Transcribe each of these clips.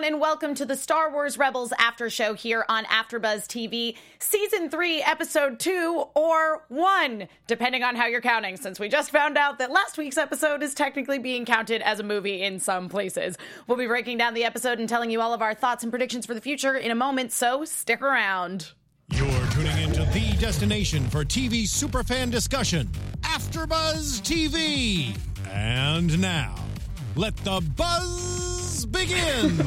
everyone, and welcome to the Star Wars Rebels After Show here on AfterBuzz TV, Season 3, Episode 2, or 1, depending on how you're counting, since we just found out that last week's episode is technically being counted as a movie in some places. We'll be breaking down the episode and telling you all of our thoughts and predictions for the future in a moment, so stick around. You're tuning into the destination for TV superfan discussion, AfterBuzz TV. And now, let the buzz begin.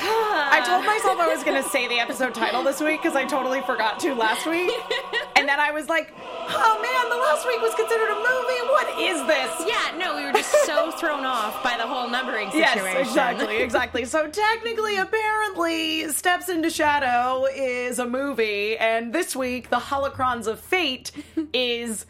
I told myself I was going to say the episode title this week because I totally forgot to last week. and then I was like, oh man, the last week was considered a movie. What is this? Yeah, no, we were just so thrown off by the whole numbering situation. Yes, exactly, exactly. So technically, apparently, Steps into Shadow is a movie, and this week, The Holocrons of Fate is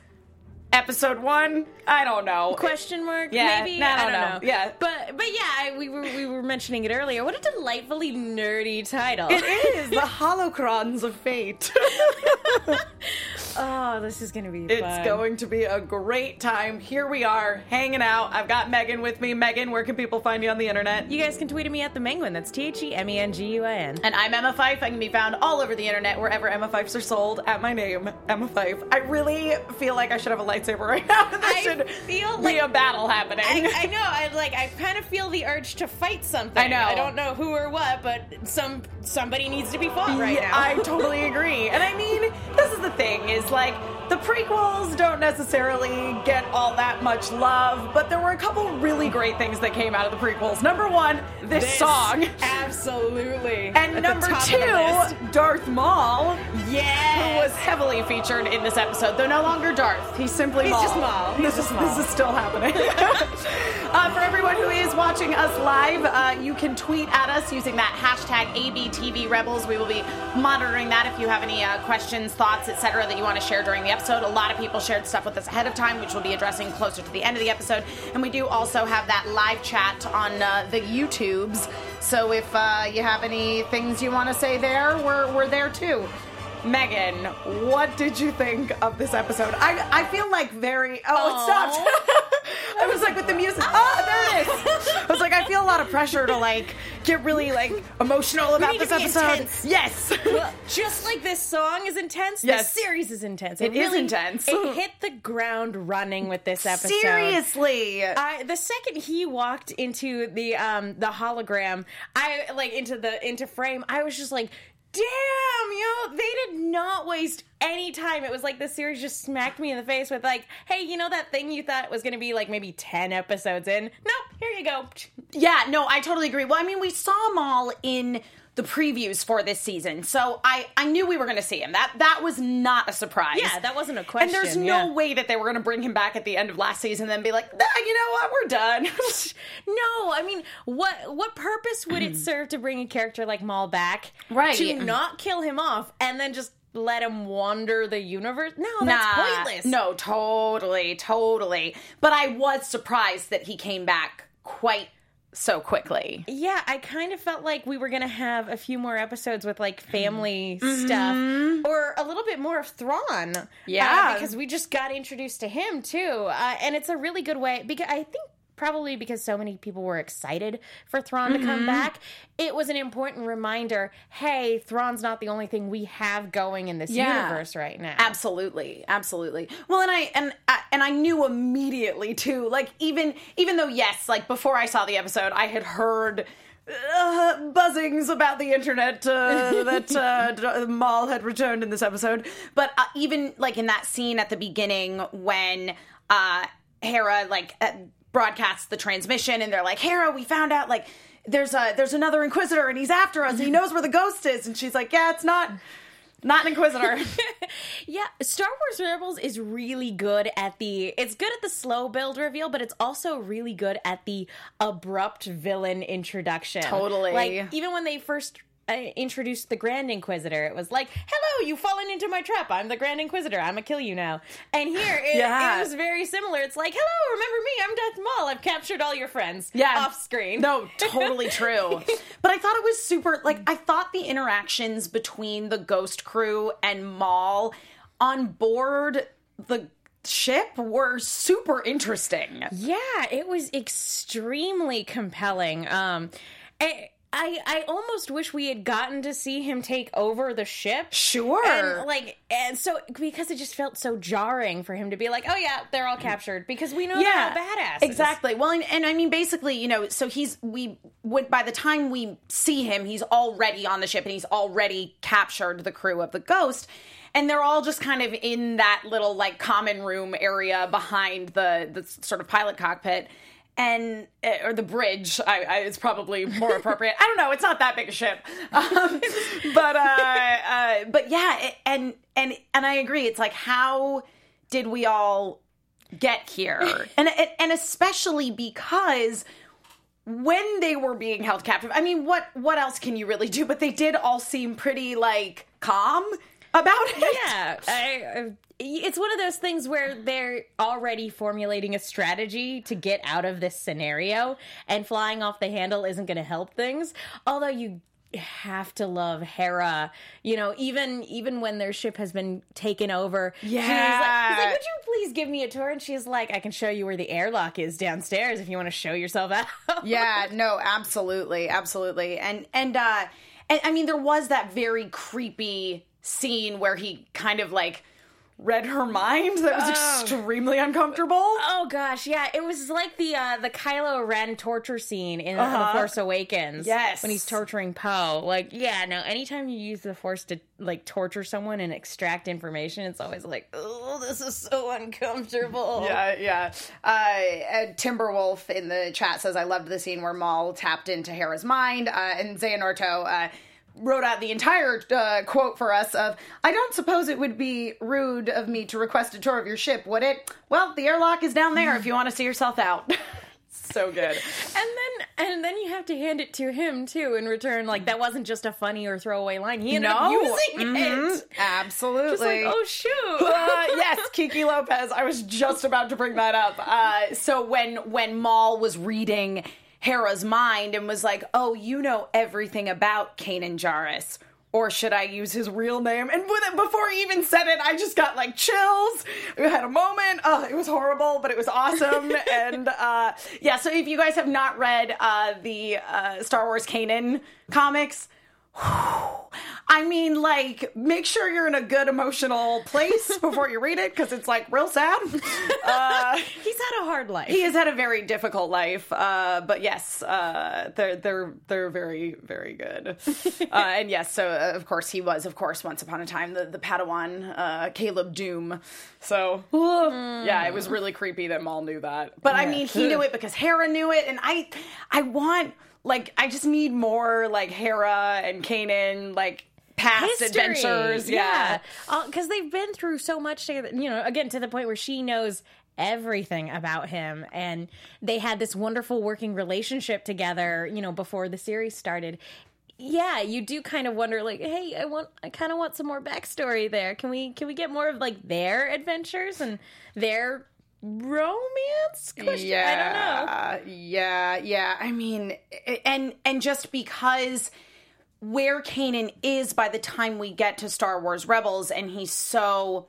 episode one. I don't know. Question mark? Yeah, maybe. no, I I don't don't know. know. Yeah. but but yeah, I, we were we were mentioning it earlier. What a delightfully nerdy title. It is The Holocrons of Fate. oh, this is gonna be. It's fun. going to be a great time. Here we are, hanging out. I've got Megan with me. Megan, where can people find you on the internet? You guys can tweet at me at the Menguin. That's T H E M E N G U I N. And I'm Emma Fyffe. I can be found all over the internet wherever Emma Fyffes are sold at my name, Emma Fyffe. I really feel like I should have a lightsaber right now. There I should feel be like- a battle happening. I, I know. I like. I kind of feel the urge to fight something. I know. I don't know who or what, but some somebody needs to be fought right Yeah, now. I totally agree. And I mean, this is the thing is like the prequels don't necessarily get all that much love, but there were a couple really great things that came out of the prequels. Number one, this, This- song. absolutely. And At number top of the list. two, Darth Maul, Yes. Was heavily featured in this episode, though no longer Darth. He's simply He's Maul. just Maul. He's this, just is, Maul. this is still happening. uh, for everyone who is watching us live, uh, you can tweet at us using that hashtag ABTVRebels. We will be monitoring that if you have any uh, questions, thoughts, etc., that you want to share during the episode. A lot of people shared stuff with us ahead of time, which we'll be addressing closer to the end of the episode. And we do also have that live chat on uh, the YouTubes. So if uh, you have any things you want to say there, we're, we're there too. Megan, what did you think of this episode? I I feel like very. Oh, it stopped. I was like with the music. Oh, there it is. I was like, I feel a lot of pressure to like get really like emotional about this episode. intense. Yes. Well, just like this song is intense, Yes. the series is intense. It is intense. It hit the ground running with this episode. Seriously. I, the second he walked into the um the hologram, I like into the into frame. I was just like, damn, yo, they did not waste any time. It was like the series just smacked me in the face with like, hey, you know that thing you thought was gonna be like maybe ten episodes in? Nope, here you go. Yeah, no, I totally agree. Well, I mean, we saw him all in the previews for this season, so I I knew we were going to see him. That that was not a surprise. Yeah, that wasn't a question. And there's no yeah. way that they were going to bring him back at the end of last season and then be like, nah, you know what, we're done. No, I mean, what what purpose would it serve to bring a character like Maul back? Right. To not kill him off and then just let him wander the universe? No, that's Nah, pointless. No, totally, totally. But I was surprised that he came back quite so quickly. Yeah, I kind of felt like we were gonna have a few more episodes with like family stuff, or a little bit more of Thrawn. Mm-hmm. Yeah. uh, because we just got introduced to him too, uh, and it's a really good way. Because I think probably because so many people were excited for Thrawn to Mm-hmm. come back, it was an important reminder. Hey, Thrawn's not the only thing we have going in this Yeah. universe right now. Absolutely, absolutely. Well, and I and I, and I knew immediately too. Like even even though yes, like before I saw the episode, I had heard. Uh, buzzings about the internet uh, that uh, Maul had returned in this episode, but uh, even like in that scene at the beginning when uh, Hera like uh, broadcasts the transmission, and they're like, "Hera, we found out like there's a there's another Inquisitor, and he's after us, and he knows where the ghost is," and she's like, "Yeah, it's not not an Inquisitor." Yeah, Star Wars Rebels is really good at the it's good at the slow build reveal, but it's also really good at the abrupt villain introduction. Totally. Like even when they first introduced the Grand Inquisitor, it was like, "Hello, you've fallen into my trap. I'm the Grand Inquisitor. I'm gonna kill you now." And here it, Yeah. it was very similar. It's like, "Hello, remember me? I'm Darth Maul. I've captured all your friends." Yeah. off screen. No, totally true. but I thought it was super like I thought the interactions between the Ghost crew and Maul on board the ship were super interesting. Yeah, it was extremely compelling. Um, eh, I I almost wish we had gotten to see him take over the ship. Sure. And like and so because it just felt so jarring for him to be like, "Oh yeah, they're all captured" because we know yeah, they're all badasses. Exactly. Well, and, and I mean, basically, you know, so he's we would by the time we see him, he's already on the ship and he's already captured the crew of the Ghost, and they're all just kind of in that little like common room area behind the the sort of pilot cockpit. And eh, or the bridge, I, I, it's probably more appropriate. I don't know. It's not that big a ship, um, but uh, uh, but yeah, it- and and and I agree. It's like how did we all get here and and- and especially because when they were being held captive i mean what what else can you really do but they did all seem pretty like calm about it Yeah, I, I, it's one of those things where they're already formulating a strategy to get out of this scenario, and flying off the handle isn't going to help things. Although you have to love Hera, you know, even even when their ship has been taken over. she's like, he's Yeah. like, would you please give me a tour? And she's like, I can show you where the airlock is downstairs if you want to show yourself out. yeah no absolutely absolutely and and uh and i mean there was that very creepy scene where he kind of like read her mind that was Oh. extremely uncomfortable Oh gosh, yeah, it was like the uh the Kylo Ren torture scene in The Force Awakens. Uh-huh. Yes. when he's torturing Poe. Like, yeah, no. Anytime you use the Force to like torture someone and extract information, it's always like, oh, this is so uncomfortable. Yeah, yeah. Uh, Timberwolf in the chat says, I loved the scene where Maul tapped into Hera's mind. Uh, and Xehanorto uh, wrote out the entire uh, quote for us of, I don't suppose it would be rude of me to request a tour of your ship, would it? Well, the airlock is down there if you want to see yourself out. so good. and then and then you have to hand it to him too in return. Like that wasn't just a funny or throwaway line. He ended up No. using Mhm. it. Absolutely. Just like, oh shoot. uh, yes, Kiki Lopez. I was just about to bring that up. Uh, so when when Maul was reading Hera's mind and was like, "Oh, you know everything about Kanan Jarrus." Or should I use his real name? And with it, before he even said it, I just got like chills. We had a moment. Oh, it was horrible, but it was awesome. and uh, yeah, so if you guys have not read uh, the uh, Star Wars Kanan comics, I mean, like, make sure you're in a good emotional place before you read it because it's like real sad. Uh, He's had a hard life. he has had a very difficult life, uh, but yes, uh, they're they're they're very very good. uh, and yes, so uh, of course he was, of course, once upon a time the the Padawan uh, Caleb Dume. So yeah, it was really creepy that Maul knew that. But I mean, he knew it because Hera knew it, and I I want like I just need more like Hera and Kanan like past history. adventures. Yeah. because uh, they've been through so much together. You know, again to the point where she knows everything about him, and they had this wonderful working relationship together. You know, before the series started. Yeah, you do kind of wonder, like, hey, I want, I kind of want some more backstory there. Can we, can we get more of like their adventures and their romance? Question? I don't know. Yeah, yeah. I mean, and and just because where Kanan is by the time we get to Star Wars Rebels, and he's so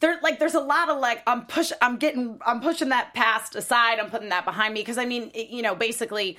there. Like, there's a lot of like, I'm push, I'm getting, I'm pushing that past aside. I'm putting that behind me because I mean, it- you know, basically,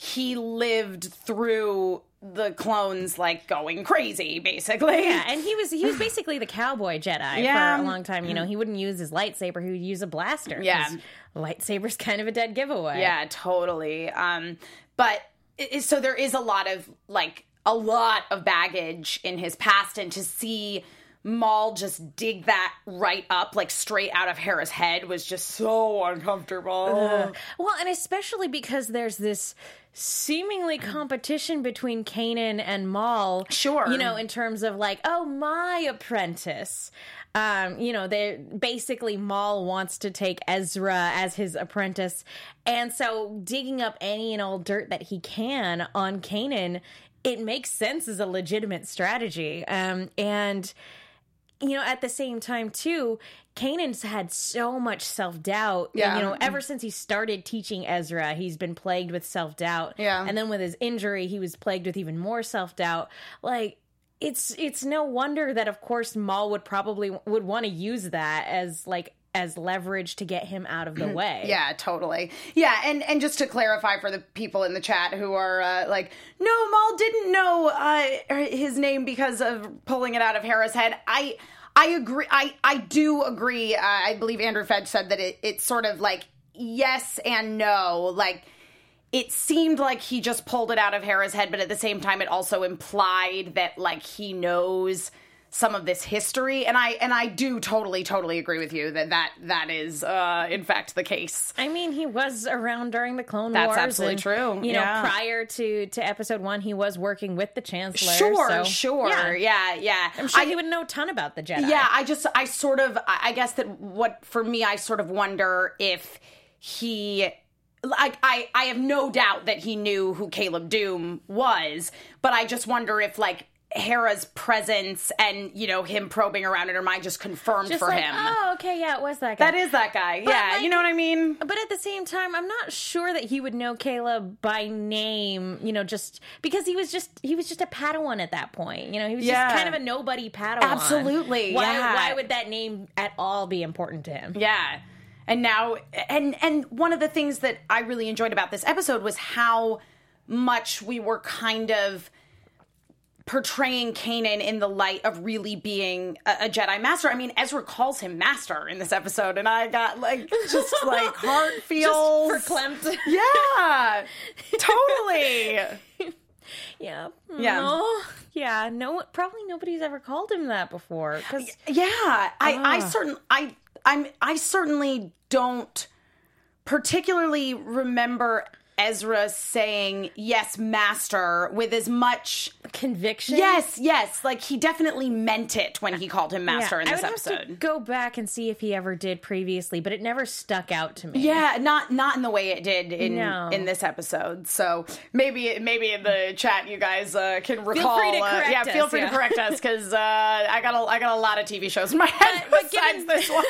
he lived through the clones like going crazy, basically. Yeah, and he was he was basically the cowboy Jedi Yeah. for a long time. You know, he wouldn't use his lightsaber; he would use a blaster. yeah lightsaber's kind of a dead giveaway. Yeah, totally. Um, but it, so there is a lot of like a lot of baggage in his past, and to see Maul just dig that right up, like straight out of Hera's head, was just so uncomfortable. Well, and especially because there's this seemingly competition between Kanan and Maul. Sure. You know, in terms of like, oh, my apprentice. Um, you know, they basically Maul wants to take Ezra as his apprentice. And so digging up any and all dirt that he can on Kanan, it makes sense as a legitimate strategy. Um, and you know, at the same time too, Kanan's had so much self doubt. Yeah. You know, ever since he started teaching Ezra, he's been plagued with self doubt. Yeah. And then with his injury, he was plagued with even more self doubt. Like it's it's no wonder that of course Maul would probably would want to use that as like as leverage to get him out of the way. Yeah, totally. Yeah, and and just to clarify for the people in the chat who are uh, like, no, Maul didn't know uh, his name because of pulling it out of Hera's head. I I agree. I I do agree. Uh, I believe Andrew Fedge said that it it's sort of like yes and no, like. It seemed like he just pulled it out of Hera's head, but at the same time, it also implied that like he knows some of this history and i and i do totally totally agree with you that that that is uh in fact the case I mean, he was around during the Clone That's Wars. absolutely and, true. You know, prior to to Episode One, he was working with the Chancellor. sure so, sure Yeah. yeah yeah, I'm sure I- he would know a ton about the Jedi. yeah i just i sort of i I guess that what for me i sort of wonder if he like i i have no doubt that he knew who caleb dume was but i just wonder if like Hera's presence and you know him probing around in her mind just confirmed Just for like, him. oh, okay, yeah, it was that guy. that is that guy. yeah, like- you know what I mean. But at the same time, I'm not sure that he would know Caleb by name. You know, just because he was just he was just a Padawan at that point. You know, he was Yeah. just kind of a nobody Padawan. Absolutely, Why? yeah. Why would that name at all be important to him? Yeah. And now and and one of the things that I really enjoyed about this episode was how much we were kind of portraying Kanan in the light of really being a, a Jedi master. I mean, Ezra calls him master in this episode and I got like just like heart feels Just verklempt. Yeah. Totally. Yeah. Yeah. No. Yeah. No. Probably nobody's ever called him that before. Because Yeah, I I Ah. certain I I'm I certainly don't particularly remember Ezra saying yes, master, with as much. conviction. Yes, yes, like he definitely meant it when he called him master in I this would Have to episode. go back and see if he ever did previously, but it never stuck out to me. Yeah, not not in the way it did in No. in this episode. So maybe maybe in the chat you guys uh, can recall. free to uh, yeah, us, feel free yeah. to correct us because uh, I got a I got a lot of TV shows in my head But- but besides given- this one.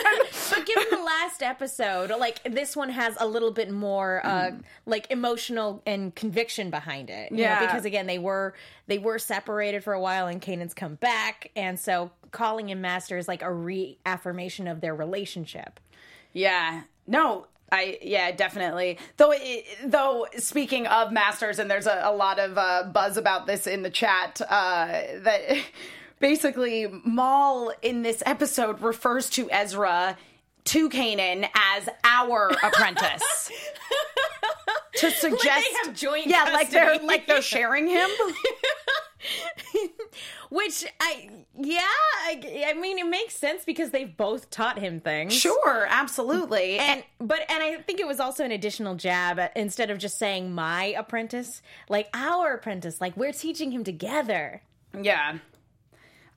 but given the last episode, like this one has a little bit more uh like emotional and conviction behind it. you know, Yeah. because again, they were they were separated for a while and Kanan's come back, and so calling him master is like a reaffirmation of their relationship. Yeah. No. I yeah definitely though it, though speaking of masters and there's a, a lot of uh, buzz about this in the chat uh, that basically Maul in this episode refers to Ezra to Kanan as our apprentice. To suggest have joint yeah like they're like they're sharing him? Which I yeah, I, I mean it makes sense because they've both taught him things. sure absolutely. And but and I think it was also an additional jab at, instead of just saying my apprentice, like our apprentice, like we're teaching him together. yeah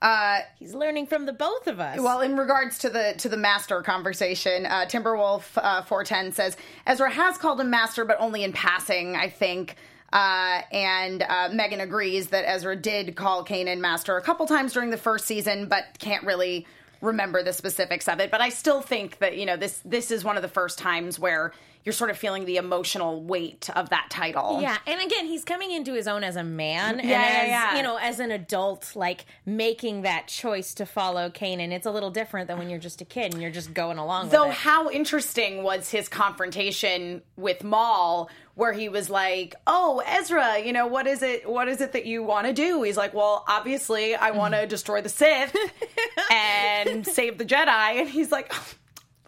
uh He's learning from the both of us. Well, in regards to the to the master conversation, uh, Timberwolf uh, four ten says Ezra has called him master, but only in passing, I think. Uh, and uh, Megan agrees that Ezra did call Kanan master a couple times during the first season, but can't really remember the specifics of it. But I still think that you know this this is one of the first times where you're sort of feeling the emotional weight of that title. yeah, and again, he's coming into his own as a man, and Yeah, yeah, as yeah. you know, as an adult, like making that choice to follow Kanan. It's a little different than when you're just a kid and you're just going along. Though, with it. how interesting was his confrontation with Maul, where he was like, "Oh, Ezra, you know what is it? What is it that you want to do?" He's like, "Well, obviously, I want to mm. destroy the Sith and save the Jedi." And he's like, "Oh,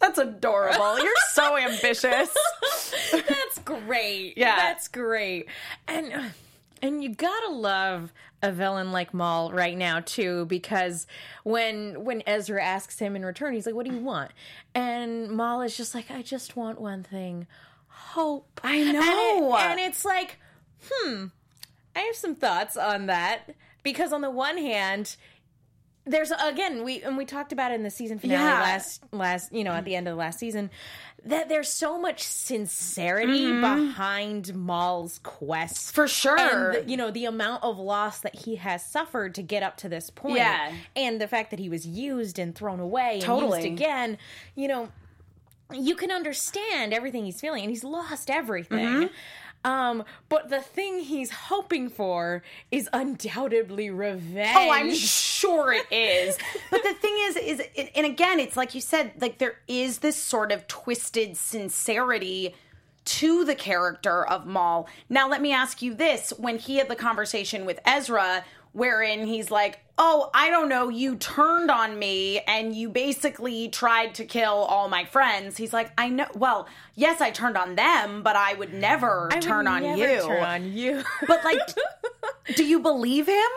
"That's adorable. You're so ambitious." That's great. Yeah. that's great. And and you gotta love a villain like Maul right now too, because when when Ezra asks him in return, he's like, "What do you want?" And Maul is just like, "I just want one thing, hope." I And, know. it- and it's like, hmm, I have some thoughts on that because on the one hand. There's again we and we talked about it in the season finale Yeah. last last you know at the end of the last season that there's so much sincerity behind Maul's quest Mm-hmm. For sure. and the, you know the amount of loss that he has suffered to get up to this point Yeah. and the fact that he was used and thrown away and Totally. used again you know you can understand everything he's feeling and he's lost everything Mm-hmm. Um, but the thing he's hoping for is undoubtedly revenge. Oh, I'm sure it is. but the thing is, is and again, it's like you said, like there is this sort of twisted sincerity to the character of Maul. Now, let me ask you this: when he had the conversation with Ezra, wherein he's like, "Oh, I don't know, you turned on me and you basically tried to kill all my friends." He's like, "I know. Well, yes, I turned on them, but I would never I would turn on never you." Turn on you. But like, do you believe him?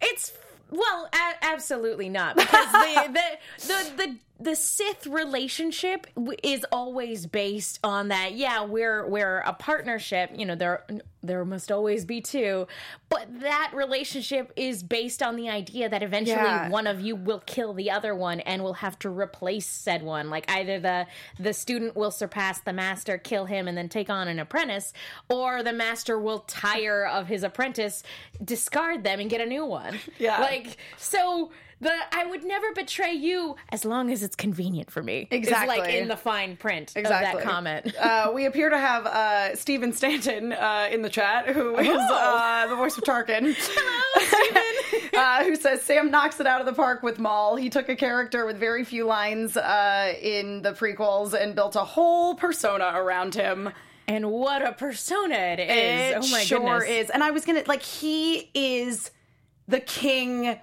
It's well, a- absolutely not because the, the the the the Sith relationship w- is always based on that. Yeah, we're we're a partnership. You know, there there must always be two, but that relationship is based on the idea that eventually Yeah. one of you will kill the other one and will have to replace said one. Like either the the student will surpass the master, kill him, and then take on an apprentice, or the master will tire of his apprentice, discard them, and get a new one. Yeah. like so. The I would never betray you as long as it's convenient for me. Is like in the fine print Exactly. of that comment. Uh, we appear to have uh, Stephen Stanton uh, in the chat, who is uh, the voice of Tarkin. Hello, uh, who says Sam knocks it out of the park with Maul. He took a character with very few lines uh, in the prequels and built a whole persona around him. and what a persona it is! It oh my sure goodness! is. And I was gonna like he is the king,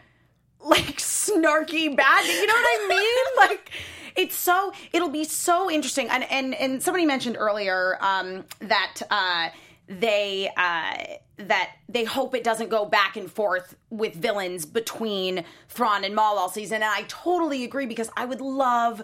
like snarky bad. You know what I mean? like it's so it'll be so interesting. And and and somebody mentioned earlier um, that uh, they uh, that they hope it doesn't go back and forth with villains between Thrawn and Maul all season. And I totally agree because I would love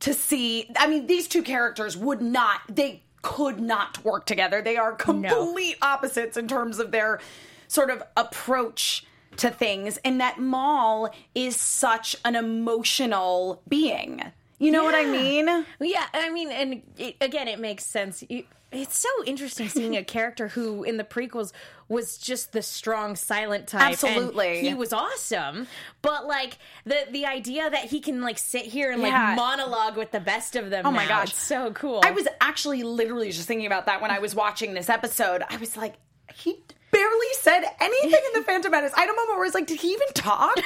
to see i mean these two characters would not they could not work together they are complete opposites in terms of their sort of approach to things and that maul is such an emotional being you know what i mean Yeah, I mean, and it, again, it makes sense. It's so interesting seeing a character who in the prequels was just the strong silent type. and Absolutely. he was awesome. But like the the idea that he can like sit here and Yeah. like monologue with the best of them. Oh my now, gosh. it's so cool. i was actually literally just thinking about that when i was watching this episode i was like he barely said anything in the phantom menace i had a moment where i was like did he even talk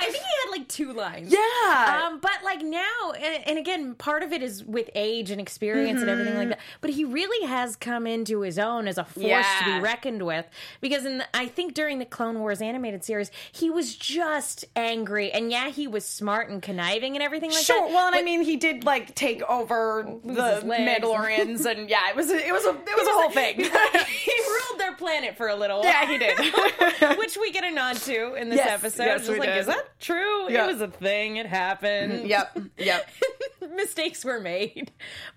I think he had like two lines. yeah Um, but like now, and, and again, part of it is with age and experience and everything like that. But he really has come into his own as a force to be reckoned with. Because in the, I think during the Clone Wars animated series, he was just angry, and yeah, he was smart and conniving and everything like Sure. that. Sure. Well, and I mean, he did like take over the. Mandalorians, and yeah, it was it was a it was a whole thing. he ruled their planet for a little. yeah, he did. Which we get a nod to in this Yes, episode. yes, Just we like, did. is that true? It was a thing. It happened. Mm-hmm. yep. Yep. mistakes were made.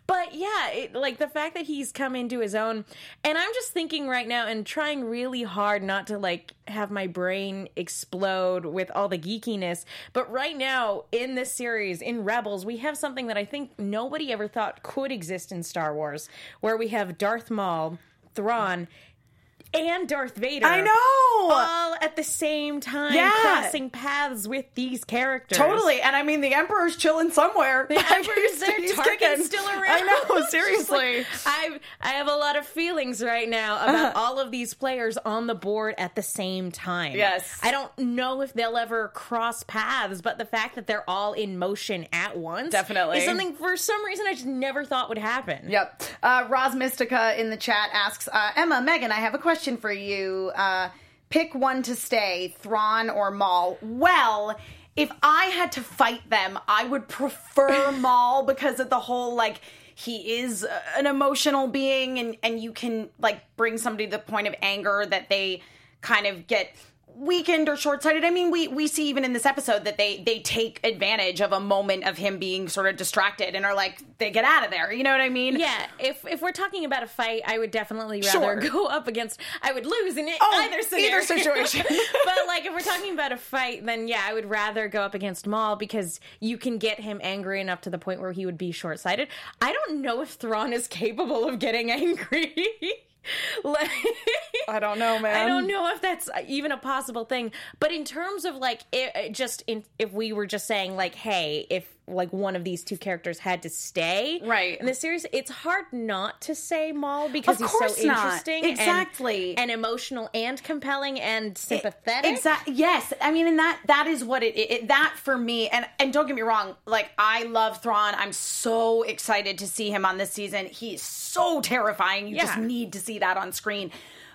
But yeah, it, like the fact that he's come into his own, and I'm just thinking right now and trying really hard not to like have my brain explode with all the geekiness. But right now in this series, in Rebels, we have something that I think nobody ever thought could exist in Star Wars, where we have Darth Maul, Thrawn, and Darth Vader. I know. All at the same time, Yeah. crossing paths with these characters. Totally, and I mean the Emperor's chilling somewhere. The Emperor's there, He's Tarkin's still around. I know, seriously. like, I I have a lot of feelings right now about all of these players on the board at the same time. Yes. I don't know if they'll ever cross paths, but the fact that they're all in motion at once Definitely. is something for some reason I just never thought would happen. Yep. Uh, Roz Mystica in the chat asks uh, Emma, Megan, I have a question for you. Uh, pick one to stay, Thrawn or Maul. Well, if I had to fight them, I would prefer Maul because of the whole like he is uh, an emotional being, and and you can like bring somebody to the point of anger that they kind of get weakened or short-sighted. I mean, we we see even in this episode that they they take advantage of a moment of him being sort of distracted and are like they get out of there. You know what I mean? Yeah, if if we're talking about a fight, I would definitely rather Sure. go up against. I would lose in it, Oh, either scenario. either situation. but like, if we're talking about a fight, then yeah, I would rather go up against Maul because you can get him angry enough to the point where he would be short sighted. I don't know if Thrawn is capable of getting angry. like, I don't know, man. I don't know if that's even a possible thing. But in terms of like, it, just in, if we were just saying like, hey, if like one of these two characters had to stay Right. in the series. It's hard not to say Maul because Of he's so not. interesting, and- Exactly. and, emotional and compelling and sympathetic. Exactly. Yes. I mean, and that that is what it, it that for me. And and don't get me wrong. Like I love Thrawn. I'm so excited to see him on this season. He's so terrifying. You just need to see that on screen.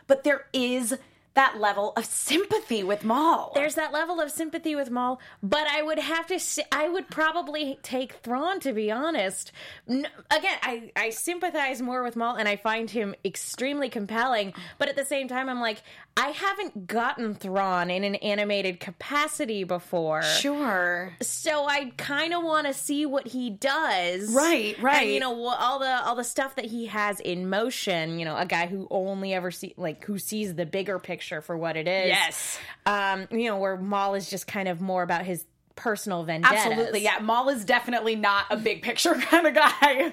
But there is that level of sympathy with Maul. There's that level of sympathy with Maul, but I would have to say, I would probably take Thrawn to be honest. Again, I, I sympathize more with Maul and I find him extremely compelling, but at the same time, I'm like, I haven't gotten Thrawn in an animated capacity before. sure. So I kind of want to see what he does. Right, right. And you know all the all the stuff that he has in motion. You know, a guy who only ever see like who sees the bigger picture for what it is. Yes. Um, you know, where Maul is just kind of more about his personal vendettas. Absolutely. Yeah. Maul is definitely not a big picture kind of guy.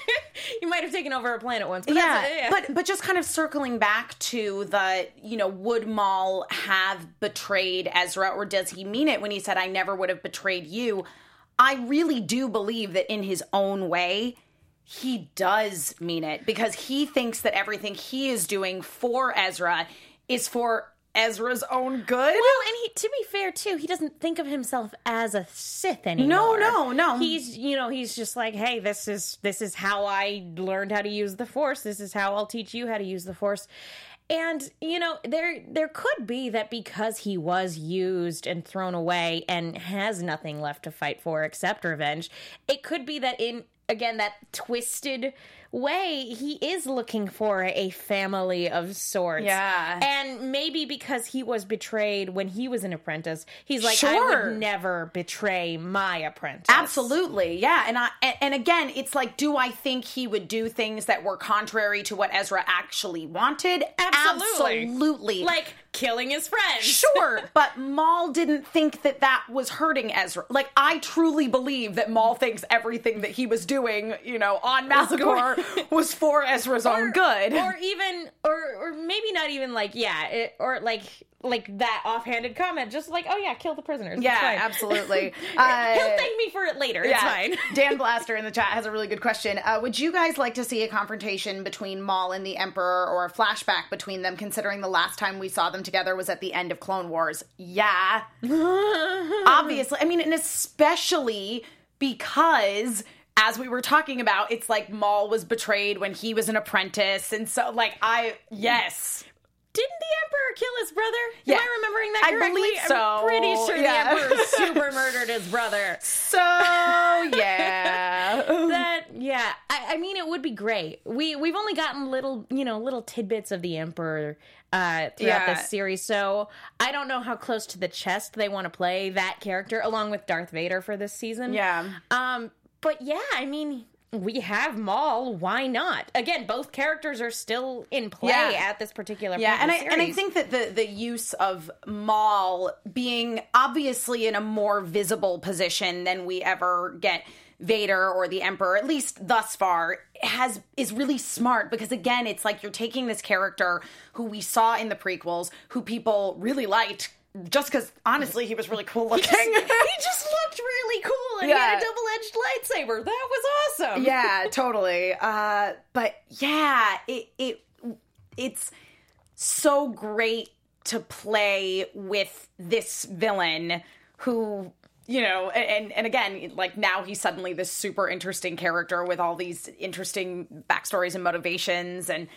you might have taken over a planet once, but yeah, that's, yeah. but but just kind of circling back to the you know would Maul have betrayed Ezra or does he mean it when he said I never would have betrayed you? I really do believe that in his own way he does mean it because he thinks that everything he is doing for Ezra is for Ezra's own good. Well, and he, to be fair too, he doesn't think of himself as a Sith anymore. no, no. No. He's, you know, he's just like, hey, this is this is how I learned how to use the Force. This is how I'll teach you how to use the Force. And you know, there there could be that because he was used and thrown away and has nothing left to fight for except revenge. It could be that in again that twisted way he is looking for a family of sorts. Yeah. And maybe because he was betrayed when he was an apprentice, he's like, I would never betray my apprentice. Absolutely, yeah, and I and, and again, it's like, do I think he would do things that were contrary to what Ezra actually wanted? Absolutely. Absolutely. Like killing his friends. Sure, but Maul didn't think that that was hurting Ezra. Like, I truly believe that Maul thinks everything that he was doing, you know, on Malachor was for Ezra's own good. Or even, or or maybe not even like, yeah, it, or like like that offhanded comment, just like, oh yeah, kill the prisoners. It's yeah, fine. absolutely. Uh, He'll thank me for it later. It's fine. Dan Blaster in the chat has a really good question. Uh, would you guys like to see a confrontation between Maul and the Emperor or a flashback between them, considering the last time we saw them together was at the end of Clone Wars? Yeah. Obviously. I mean, and especially because. As we were talking about, it's like Maul was betrayed when he was an apprentice. And so, like, I, yes. Didn't the Emperor kill his brother? Yeah. Am I remembering that I correctly? believe so. I'm pretty sure Yeah. the Emperor super murdered his brother. So, yeah. that yeah I, I mean it would be great we we've only gotten little you know little tidbits of the emperor uh throughout Yeah. this series so i don't know how close to the chest they want to play that character along with darth vader for this season Yeah. um but yeah i mean we have Maul. Why not? Again, both characters are still in play Yeah. at this particular Yeah, point and I the and I think that the the use of Maul being obviously in a more visible position than we ever get Vader or the Emperor, at least thus far, has is really smart because again, it's like you're taking this character who we saw in the prequels, who people really liked. Just because, honestly, he was really cool looking. he just looked really cool, and he had a double-edged lightsaber. That was awesome. yeah, totally. Uh, but yeah, it it it's so great to play with this villain who you know and and again like now he's suddenly this super interesting character with all these interesting backstories and motivations and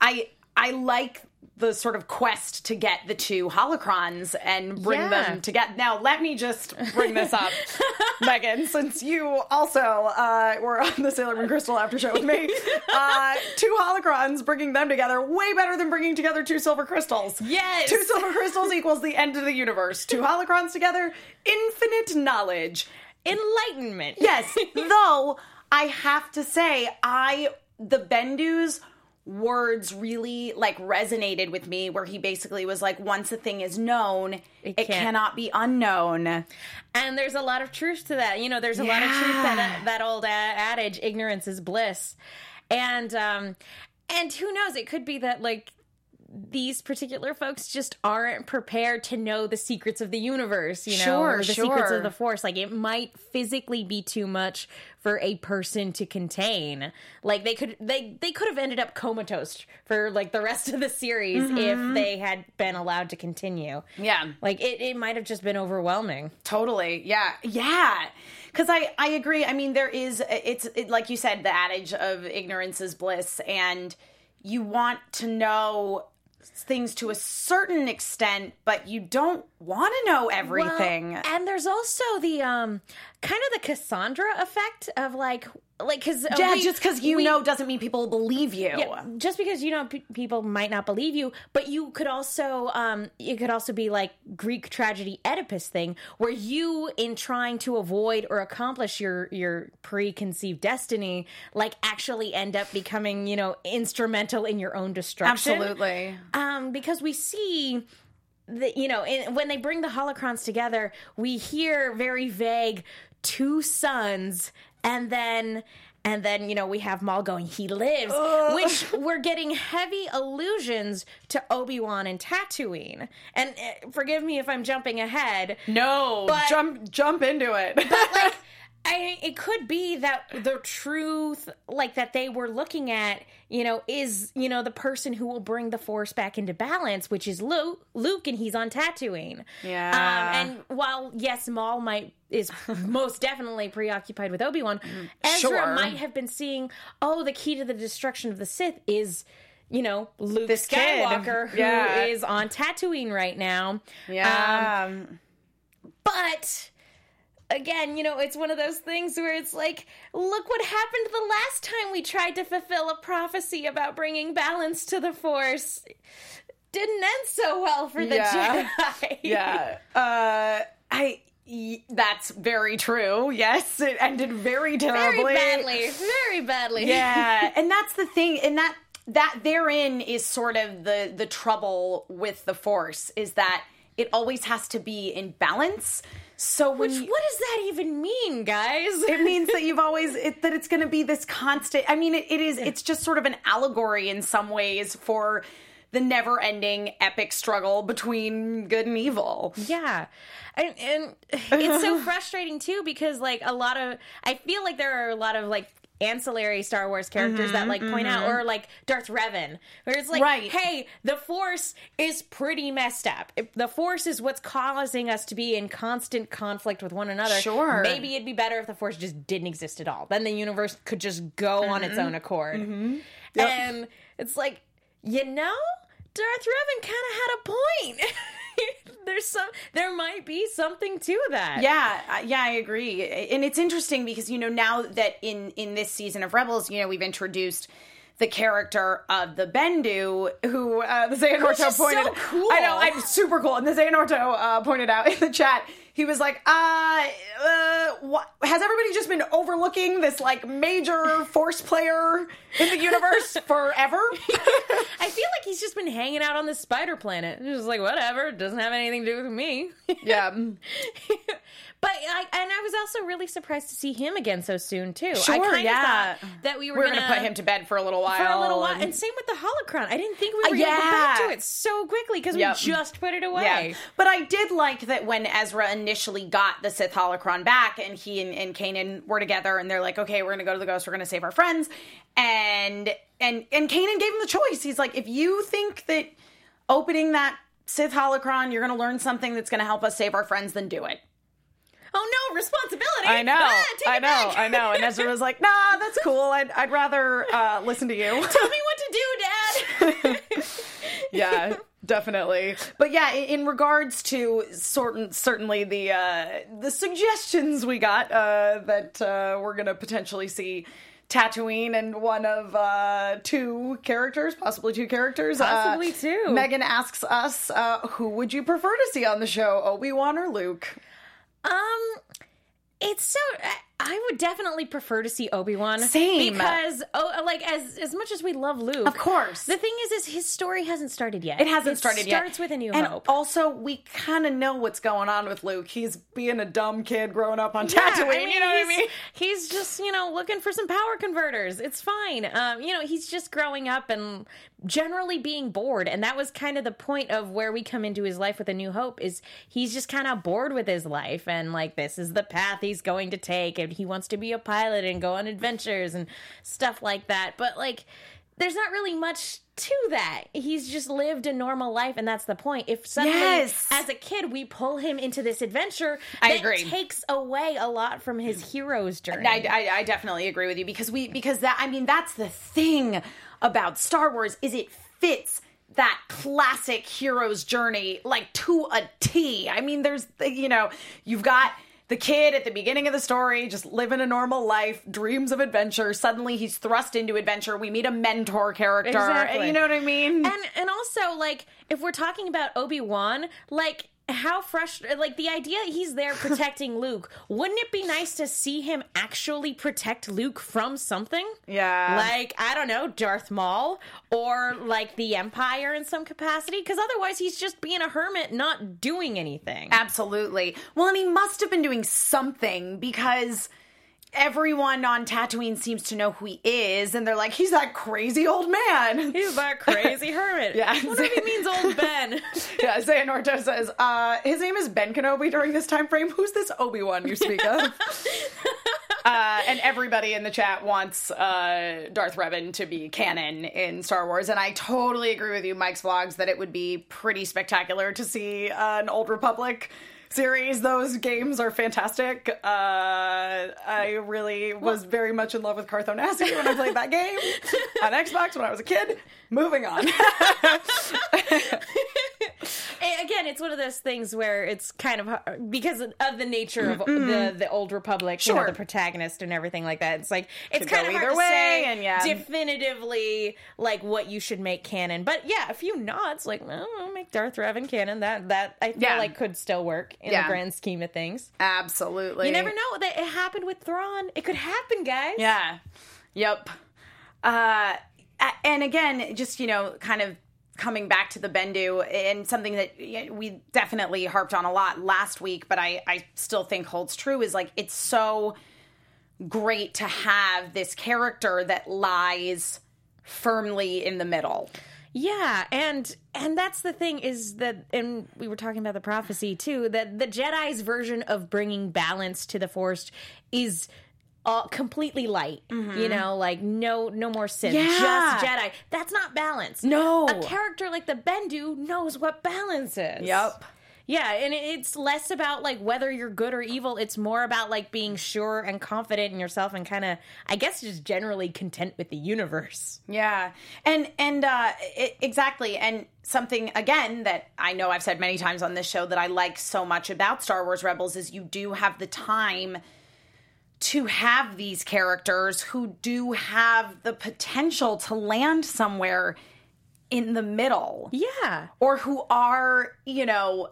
i i like the sort of quest to get the two holocrons and bring Yeah. them together now let me just bring this up megan since you also uh, were on the sailor moon crystal after show with me uh, two holocrons bringing them together way better than bringing together two silver crystals Yes. two silver crystals equals the end of the universe. Two holocrons together, infinite knowledge. Enlightenment. Yes, though I have to say, I the Bendu's words really like resonated with me where he basically was like once a thing is known it, can't- cannot be unknown And there's a lot of truth to that. You know, there's a lot of truth that that old adage, ignorance is bliss. And um and who knows, it could be that like these particular folks just aren't prepared to know the secrets of the universe, you know, Sure, or the secrets of the force. Like it might physically be too much for a person to contain. Like they could they they could have ended up comatose for like the rest of the series if mm-hmm. they had been allowed to continue. Yeah. Like it, it might have just been overwhelming. Totally. Yeah. Yeah. Cuz I I agree. I mean there is it's it, like you said the adage of ignorance is bliss and you want to know things to a certain extent but you don't want to know everything. Well, and there's also the um kind of the Cassandra effect of like like cuz yeah, just cuz you know doesn't mean people believe you. just because you know p- people might not believe you but you could also um it could also be like greek tragedy oedipus thing where you in trying to avoid or accomplish your your preconceived destiny like actually end up becoming you know instrumental in your own destruction Absolutely. um because we see the, you know, in, when they bring the holocrons together, we hear very vague two sons, and then and then you know we have Maul going, he lives, which we're getting heavy allusions to Obi Wan and Tatooine. And uh, forgive me if I'm jumping ahead, No, But- jump jump into it. but like I, it could be that the truth like that they were looking at you know is you know the person who will bring the force back into balance which is luke luke and he's on tatooine Yeah. um, and while yes maul might is most definitely preoccupied with obi-wan ezra Sure. might have been seeing oh the key to the destruction of the sith is you know luke This kid. skywalker who is Yeah. on tatooine right now yeah. Um, but again, you know, it's one of those things where it's like, look what happened the last time we tried to fulfill a prophecy about bringing balance to the Force. Didn't end so well for the Yeah. Jedi. yeah. Uh, I. That's very true. Yes, it ended very terribly. Very badly. Very badly. Yeah, and that's the thing, and that that therein is sort of the the trouble with the Force is that it always has to be in balance. So when Which, you- what does that even mean, guys? it means that you've always it, that it's going to be this constant i mean it, it is it's just sort of an allegory in some ways for the never ending epic struggle between good and evil Yeah. And, and it's so frustrating too because like a lot of I feel like there are a lot of like ancillary Star Wars characters that like point out or like Darth Revan where it's like Mm-hmm, Right. hey the force is pretty messed up. If the force is what's causing us to be in constant conflict with one another. Sure. Maybe it'd be better if the force just didn't exist at all. Then the universe could just go on Mm-hmm. its own accord. And it's like you know Darth Revan kind of had a point. There's some, there might be something to that. yeah yeah i agree and it's interesting because you know now that in in this season of rebels you know we've introduced the character of the Bendu, who uh, the Xehanorto is so pointed. cool. I know, I'm super cool. And the Xehanorto uh, pointed out in the chat. He was like, uh, uh, what, has everybody just been overlooking this like major force player in the universe forever? I feel like he's just been hanging out on this spider planet. It's just like whatever, it doesn't have anything to do with me. yeah. but I and I was also really surprised to see him again so soon too. I Sure, kinda yeah. thought that we were, We're gonna, going to put him to bed for a little while. for a little while, and- and same with the holocron. I didn't think we were Uh, going to go back to it so quickly because Yep. we just put it away. Yeah. But I did like that when Ezra initially got the Sith holocron back and he and, and Kanan were together and they're like, okay, we're gonna go to the ghost, we're gonna save our friends. And and and Kanan gave him the choice. He's like, if you think that opening that Sith holocron, you're gonna learn something that's gonna help us save our friends, then do it. Oh no, responsibility! I know, Ah, I know. I know. And Ezra was like, nah, that's cool. I'd, I'd rather uh, listen to you. Tell me what to do, Dad. yeah definitely but yeah in regards to certain certainly the uh the suggestions we got uh that uh we're gonna potentially see Tatooine and one of uh two characters, possibly two characters. Uh, Possibly two. Megan asks us, uh, who would you prefer to see on the show, Obi Wan or Luke? Um, it's so I, I would definitely prefer to see Obi Wan. Same. because oh, like as as much as we love Luke, Of course. The thing is, is his story hasn't started yet. It hasn't started yet. Starts with a New and Hope. Also, we kind of know what's going on with Luke. He's being a dumb kid growing up on Yeah, Tatooine. you know what I mean? He's just, you know, looking for some power converters. It's fine. Um, you know, he's just growing up and generally being bored. And that was kind of the point of where we come into his life with A New Hope is he's just kind of bored with his life and like this is the path he's going to take and he wants to be a pilot and go on adventures and stuff like that. But like there's not really much to that. He's just lived a normal life, and that's the point. If suddenly, Yes. as a kid, we pull him into this adventure, I that agree. takes away a lot from his hero's journey. I, I, I definitely agree with you because we because that I mean that's the thing about Star Wars is it fits that classic hero's journey like to a T. I mean, there's you know you've got the kid at the beginning of the story just living a normal life, dreams of adventure. Suddenly he's thrust into adventure. We meet a mentor character. Exactly. You know what I mean? and and also like if we're talking about Obi Wan, like how frustrated like the idea he's there protecting Luke. Wouldn't it be nice to see him actually protect Luke from something? Yeah. like I don't know, Darth Maul or like the Empire in some capacity. Because otherwise, he's just being a hermit, not doing anything. Absolutely. Well, and he must have been doing something because everyone on Tatooine seems to know who he is, and they're like, he's that crazy old man. He's that crazy hermit. Yeah. What if he means old Ben? yeah, Xehanorto says, uh, his name is Ben Kenobi during this time frame. Who's this Obi-Wan you speak of? Uh, and everybody in the chat wants uh, Darth Revan to be canon in Star Wars, and I totally agree with you, Mike's vlogs, that it would be pretty spectacular to see uh, an Old Republic series. Those games are fantastic. Uh, I really was very much in love with Carth Onasi when I played that game on Xbox when I was a kid. Moving on. Again, it's one of those things where it's kind of because of the nature of the the old republic, you know, Sure. the protagonist and everything like that. It's like it's kind of hard either to way, say and yeah. definitively like what you should make canon. But yeah, a few nods like well, I'll make Darth Revan canon. That that I feel Yeah. like could still work in Yeah. the grand scheme of things. Absolutely. You never know that it happened with Thrawn. It could happen, guys. Yeah. Yep. Uh, and again, just you know, kind of coming back to the Bendu and something that we definitely harped on a lot last week, but I I still think holds true is like it's so great to have this character that lies firmly in the middle. Yeah, and and that's the thing is that and we were talking about the prophecy too that the Jedi's version of bringing balance to the Force is uh, completely light. You know, like no no more Sith, Mm-hmm. Yeah. just Jedi. That's not balance. No. a character like the Bendu knows what balance is. Yep. Yeah, and it's less about like whether you're good or evil. It's more about like being sure and confident in yourself and kind of, I guess, just generally content with the universe. Yeah, and and uh, it, exactly, and something again that I know I've said many times on this show that I like so much about Star Wars Rebels is you do have the time to have these characters who do have the potential to land somewhere in the middle, Yeah. or who are you know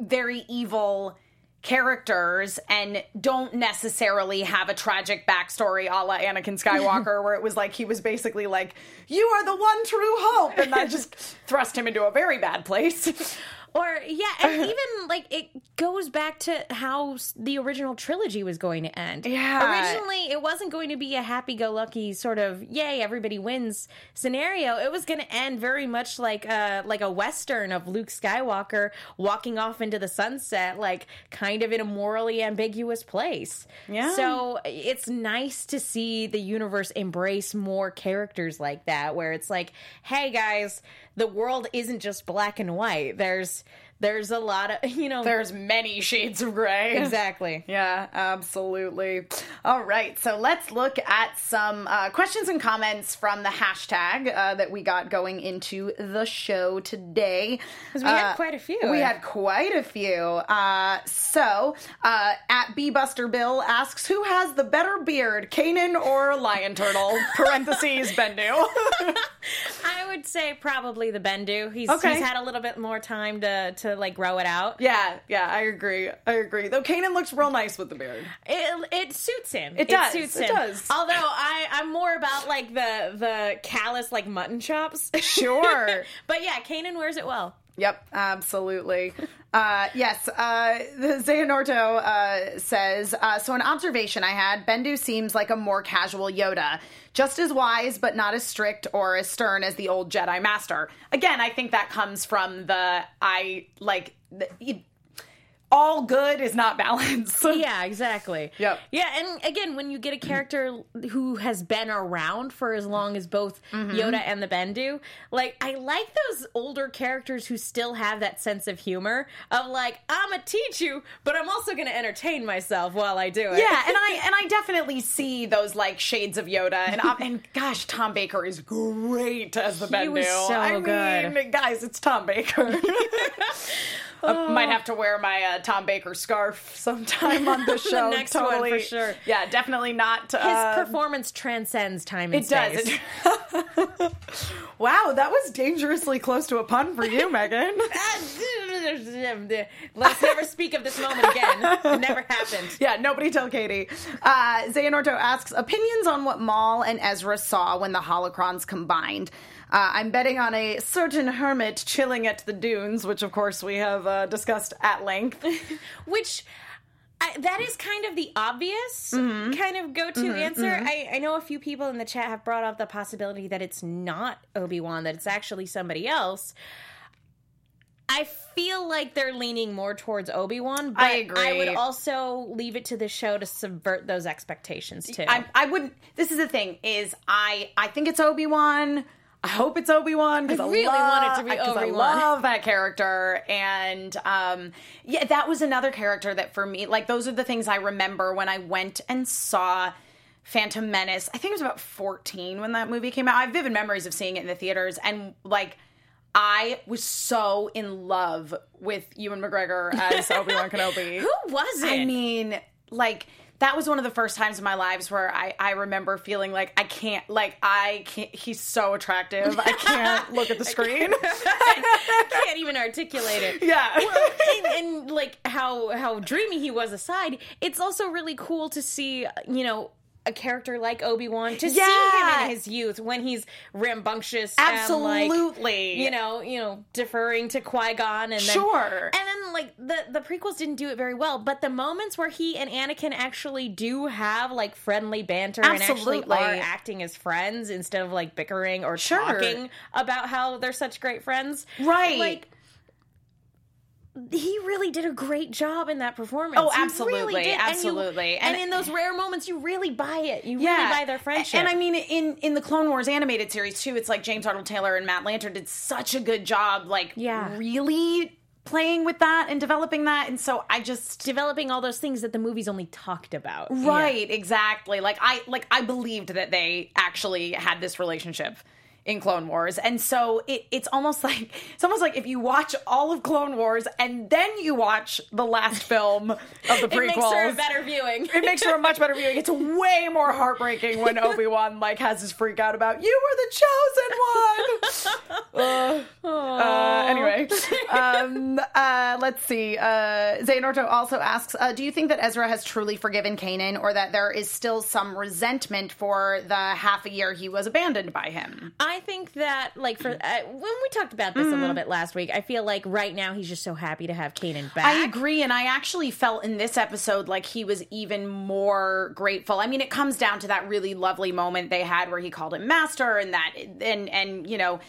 very evil characters and don't necessarily have a tragic backstory a la Anakin Skywalker, where it was like he was basically like, You are the one true hope. And that just thrust him into a very bad place. Or yeah, and even like it goes back to how the original trilogy was going to end. Yeah. Originally, it wasn't going to be a happy-go-lucky sort of yay everybody wins scenario. It was going to end very much like a like a western of Luke Skywalker walking off into the sunset, like kind of in a morally ambiguous place. Yeah. So it's nice to see the universe embrace more characters like that, where it's like, hey guys, the world isn't just black and white. There's there's a lot of you know There's many shades of gray. exactly. Yeah, absolutely. All right, so let's look at some uh, questions and comments from the hashtag uh, that we got going into the show today because we had Uh, quite a few. We had quite a few. Uh, so, uh, at Buster Bill asks, "Who has the better beard, Kanan or Lion Turtle?" Parentheses Bendu. I would say probably the Bendu. He's Okay. he's had a little bit more time to to to like grow it out. Yeah, yeah, I agree. I agree. Though Kanan looks real nice with the beard. It, it suits him. It does, suits it him. does. Although I I'm more about like the the callous like mutton chops. Sure. but yeah, Kanan wears it well. Yep, absolutely. Uh, yes, uh, Xehanorto uh, says uh, So, an observation I had Bendu seems like a more casual Yoda, just as wise, but not as strict or as stern as the old Jedi Master. Again, I think that comes from the I like. The, all good is not balance. Yeah, exactly. Yep. Yeah, and again, when you get a character who has been around for as long as both Mm-hmm. Yoda and the Bendu, like I like those older characters who still have that sense of humor of like I'm gonna teach you, but I'm also gonna entertain myself while I do it. Yeah, and I and I definitely see those like shades of Yoda, and and gosh, Tom Baker is great as the Bendu. was so I good. mean, guys, it's Tom Baker. I might have to wear my uh, Tom Baker scarf sometime on the show. next one, for sure. Yeah, definitely not. his Uh, performance transcends time and it does. space. It- wow, that was dangerously close to a pun for you, Megan. Let's never speak of this moment again. It never happened. Yeah, nobody tell Katie. Uh, Xehanorto asks opinions on what Maul and Ezra saw when the holocrons combined. Uh, I'm betting on a certain hermit chilling at the dunes, which of course we have uh, discussed at length. Which I, that is kind of the obvious kind of go-to answer. I, I know a few people in the chat have brought up the possibility that it's not Obi Wan, that it's actually somebody else. I feel like they're leaning more towards Obi Wan, but I agree. I would also leave it to the show to subvert those expectations too. I, I wouldn't. This is the thing: is I I think it's Obi Wan. I hope it's Obi Wan because I really love, want it to be Obi-Wan. I love that character, and um, yeah, that was another character that for me, like those are the things I remember when I went and saw Phantom Menace. I think I was about fourteen when that movie came out. I have vivid memories of seeing it in the theaters, and like. I was so in love with Ewan McGregor as Obi Wan Kenobi. Who was it? I mean, like that was one of the first times in my lives where I, I remember feeling like I can't like I can't he's so attractive. I can't look at the screen. I can't even articulate it. yeah. well, and, and like how how dreamy he was aside, it's also really cool to see you know a character like Obi Wan to see him in his youth when he's rambunctious, and, like, Absolutely. you know, you know, deferring to Qui Gon, and then, Sure. and then like the the prequels didn't do it very well, but the moments where he and Anakin actually do have like friendly banter and actually are acting as friends instead of like bickering or Sure. talking about how they're such great friends, Right. Like he really did a great job in that performance. Oh, absolutely, really did. And you- absolutely. And, And- in those rare moments, you really buy it. You really buy their friendship. And I mean, in in the Clone Wars animated series too, it's like James Arnold Taylor and Matt Lanter did such a good job, like Yeah. really playing with that and developing that. And so I just developing all those things that the movies only talked about. Right, exactly. Like I like I believed that they actually had this relationship in Clone Wars. And so it, it's almost like it's almost like if you watch all of Clone Wars and then you watch the last film of the prequels. It makes for a better viewing. it makes for a much better viewing. It's way more heartbreaking when Obi Wan like has his freak out about you were the chosen one. Uh, uh, anyway, um, uh, let's see. Uh, Xehanorto also asks, uh, "Do you think that Ezra has truly forgiven Kanan, or that there is still some resentment for the half a year he was abandoned by him?" I think that, like, for uh, when we talked about this a little bit last week, I feel like right now he's just so happy to have Kanan back. I agree, and I actually felt in this episode like he was even more grateful. I mean, it comes down to that really lovely moment they had where he called him master, and that, and and you know.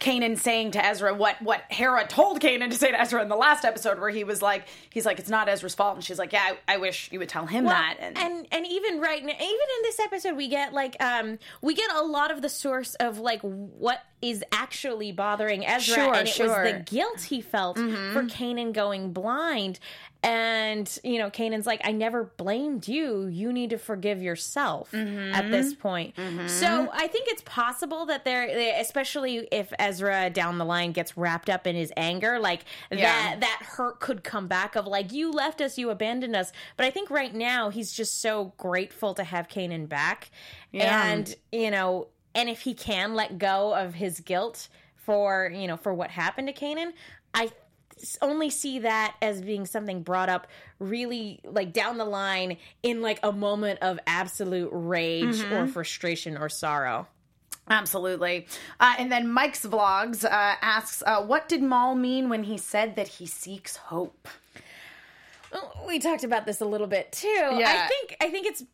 Kanan saying to Ezra what what Hera told Kanan to say to Ezra in the last episode, where he was like, he's like, it's not Ezra's fault, and she's like, yeah, I, I wish you would tell him Well, that. and, and even right now, even in this episode, we get like um we get a lot of the source of like what is actually bothering Ezra, Sure, and it sure. Mm-hmm. was the guilt he felt for Kanan going blind. And you know, Kanan's like, I never blamed you. You need to forgive yourself Mm-hmm. at this point. So I think it's possible that there, especially if Ezra down the line gets wrapped up in his anger, like Yeah. that that hurt could come back of like you left us, you abandoned us. But I think right now he's just so grateful to have Kanan back, Yeah. and you know, and if he can let go of his guilt for you know for what happened to Kanan, I only see that as being something brought up really like down the line in like a moment of absolute rage or frustration or sorrow. Absolutely. Uh, and then Mike's Vlogs uh, asks, uh, What did Maul mean when he said that he seeks hope? We talked about this a little bit too. Yeah. I think I think it's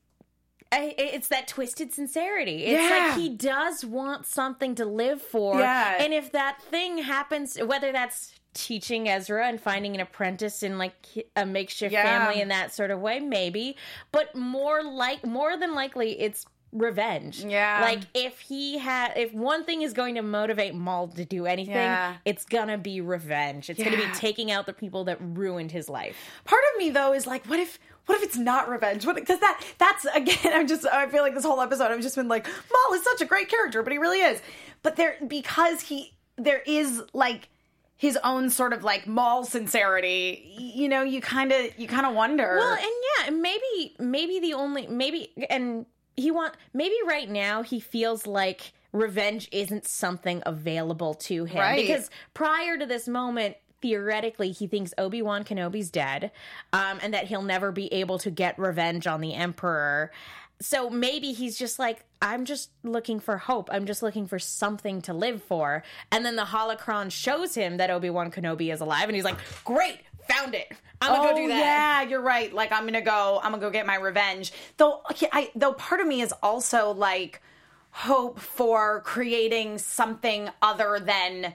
I, it's that twisted sincerity. It's Yeah. like he does want something to live for. Yeah. And if that thing happens, whether that's teaching Ezra and finding an apprentice in like a makeshift Yeah. family in that sort of way, maybe. But more like more than likely, it's revenge. Yeah. Like if he had, if one thing is going to motivate Maul to do anything, Yeah. it's gonna be revenge. It's gonna be taking out the people that ruined his life. Part of me, though, is like, What if. What if it's not revenge? What because that that's again I'm just I feel like this whole episode I've just been like Maul is such a great character, but he really is. But there because he there is like his own sort of like Maul sincerity. You know, you kind of you kind of wonder. Well, and yeah, and maybe maybe the only maybe and he want maybe right now he feels like revenge isn't something available to him Right. because prior to this moment theoretically he thinks Obi-Wan Kenobi's dead um and that he'll never be able to get revenge on the emperor. So maybe he's just like I'm just looking for hope. I'm just looking for something to live for. And then the holocron shows him that Obi-Wan Kenobi is alive and he's like, "Great, found it. I'm going to go do oh, that." Oh, Yeah, you're right. Like I'm gonna go. I'm gonna go get my revenge. Though, I though part of me is also like hope for creating something other than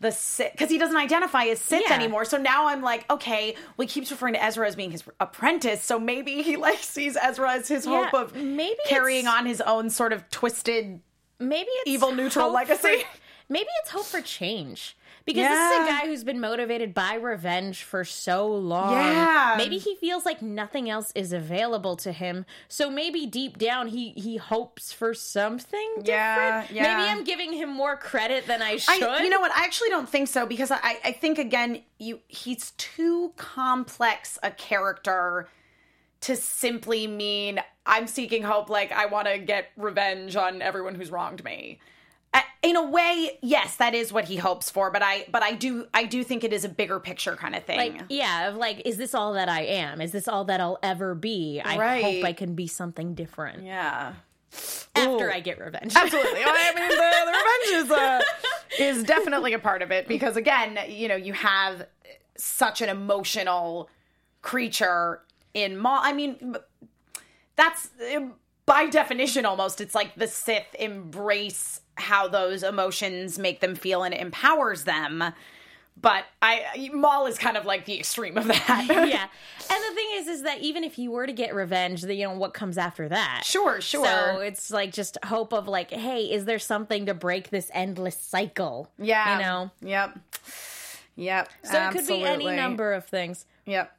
the Sith because he doesn't identify as Sith Yeah. anymore. So now I'm like, okay, well, he keeps referring to Ezra as being his apprentice. So maybe he like sees Ezra as his Yeah, hope of maybe carrying on his own sort of twisted. maybe it's Evil neutral legacy. for- maybe it's hope for change because this is a guy who's been motivated by revenge for so long. Yeah. Maybe he feels like nothing else is available to him. So maybe deep down he he hopes for something different. Yeah, yeah. Maybe I'm giving him more credit than I should. I, you know what? I actually don't think so because I, I think again, you he's too complex a character to simply mean I'm seeking hope. Like I want to get revenge on everyone who's wronged me. In a way, yes, that is what he hopes for. But I, but I do, I do think it is a bigger picture kind of thing. like yeah, of like, is this all that I am? Is this all that I'll ever be? I Right. hope I can be something different yeah. after Ooh. I get revenge. Absolutely. I mean, the, the revenge is uh, is definitely a part of it because again, you know, you have such an emotional creature in Maul. I mean, that's by definition almost. It's like the Sith embrace how those emotions make them feel and it empowers them. But I Maul is kind of like the extreme of that. yeah. And the thing is, is that even if you were to get revenge, the, you know, what comes after that? Sure, sure. So it's like just hope of like, hey, is there something to break this endless cycle? yeah. You know? Yep. Yep. So it could be any number of things. Yep.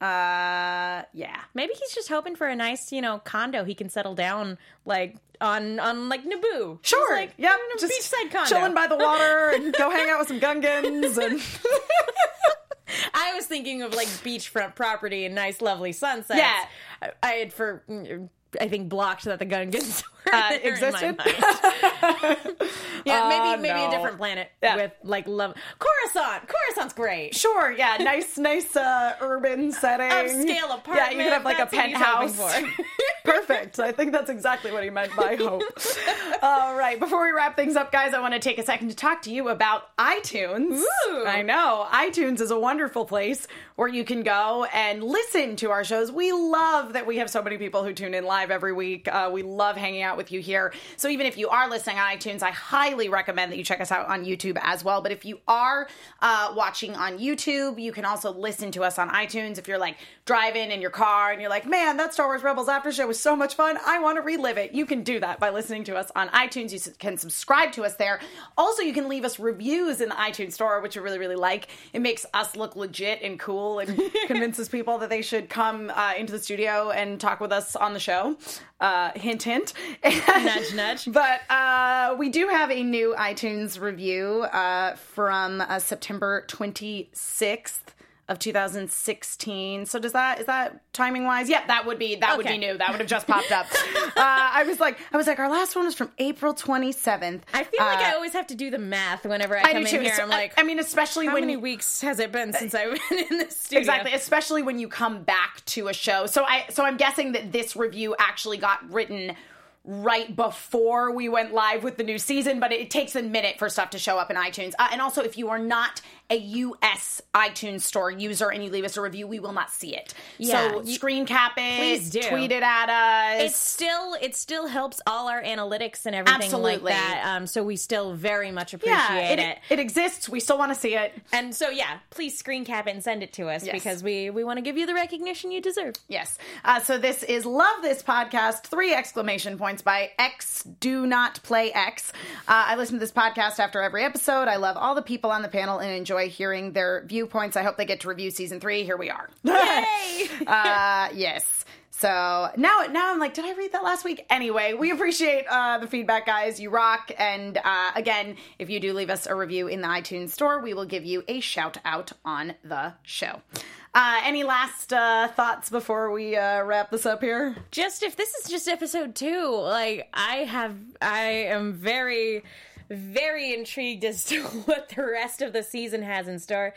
Uh yeah. Maybe he's just hoping for a nice, you know, condo he can settle down like on on like Naboo. Sure. like yeah. a beachside condo. chilling by the water and go hang out with some Gungans and I was thinking of like beachfront property and nice, lovely sunsets. Yeah. I, I had for I think blocked that the Gungans Uh, there in my existed? yeah, maybe Uh, maybe no. a different planet Yeah. with like love. Coruscant, Coruscant's great. sure, yeah, nice, nice uh, urban setting, Upscale apartment. Yeah, you could have like that's a what he's hoping penthouse. Perfect. I think that's exactly what he meant by hope. All right. Before we wrap things up, guys, I want to take a second to talk to you about iTunes. Ooh. I know. iTunes is a wonderful place where you can go and listen to our shows. We love that we have so many people who tune in live every week. Uh, we love hanging out with you here. So even if you are listening on iTunes, I highly recommend that you check us out on YouTube as well. But if you are uh, watching on YouTube, you can also listen to us on iTunes. If you're like driving in your car and you're like, man, that Star Wars Rebels after show was so much fun, I want to relive it. You can do that by listening to us on iTunes. You can subscribe to us there. Also, you can leave us reviews in the iTunes store, which we really, really like. It makes us look legit and cool and convinces people that they should come uh, into the studio and talk with us on the show. Uh, hint, hint. Nudge, nudge. But uh, we do have a new iTunes review uh, from uh, September 26th. of 2016. So does that is that timing wise? Yeah, that would be that would be new. That would have just popped up. uh, I was like, I was like, our last one was from April 27th. I feel like Uh, I always have to do the math whenever I I come in too. here. So, I'm like, I mean, especially how when many weeks has it been since I've been in the studio? Exactly, especially when you come back to a show. So I so I'm guessing that this review actually got written right before we went live with the new season, but it, takes a minute for stuff to show up in iTunes. Uh, and also, if you are not a US iTunes store user and you leave us a review, we will not see it. Yeah, so you- screen cap it, Please do. tweet it at us. It still it still helps all our analytics and everything Absolutely. like that. Um, so we still very much appreciate yeah, it, it. it exists. We still want to see it. And so yeah, please screen cap it and send it to us Yes. because we we want to give you the recognition you deserve. Yes. Uh, so this is Love This Podcast, three exclamation points by X Do Not Play X. Uh, I listen to this podcast after every episode. I love all the people on the panel and enjoy hearing their viewpoints. I hope they get to review season three. Here we are. Yay! uh, yes. So now, now I'm like, did I read that last week? Anyway, we appreciate uh, the feedback, guys. You rock. And uh, again, if you do leave us a review in the iTunes store, we will give you a shout out on the show. Uh, any last uh, thoughts before we uh, wrap this up here? just if this is just episode two, like I have, I am very, very intrigued as to what the rest of the season has in store.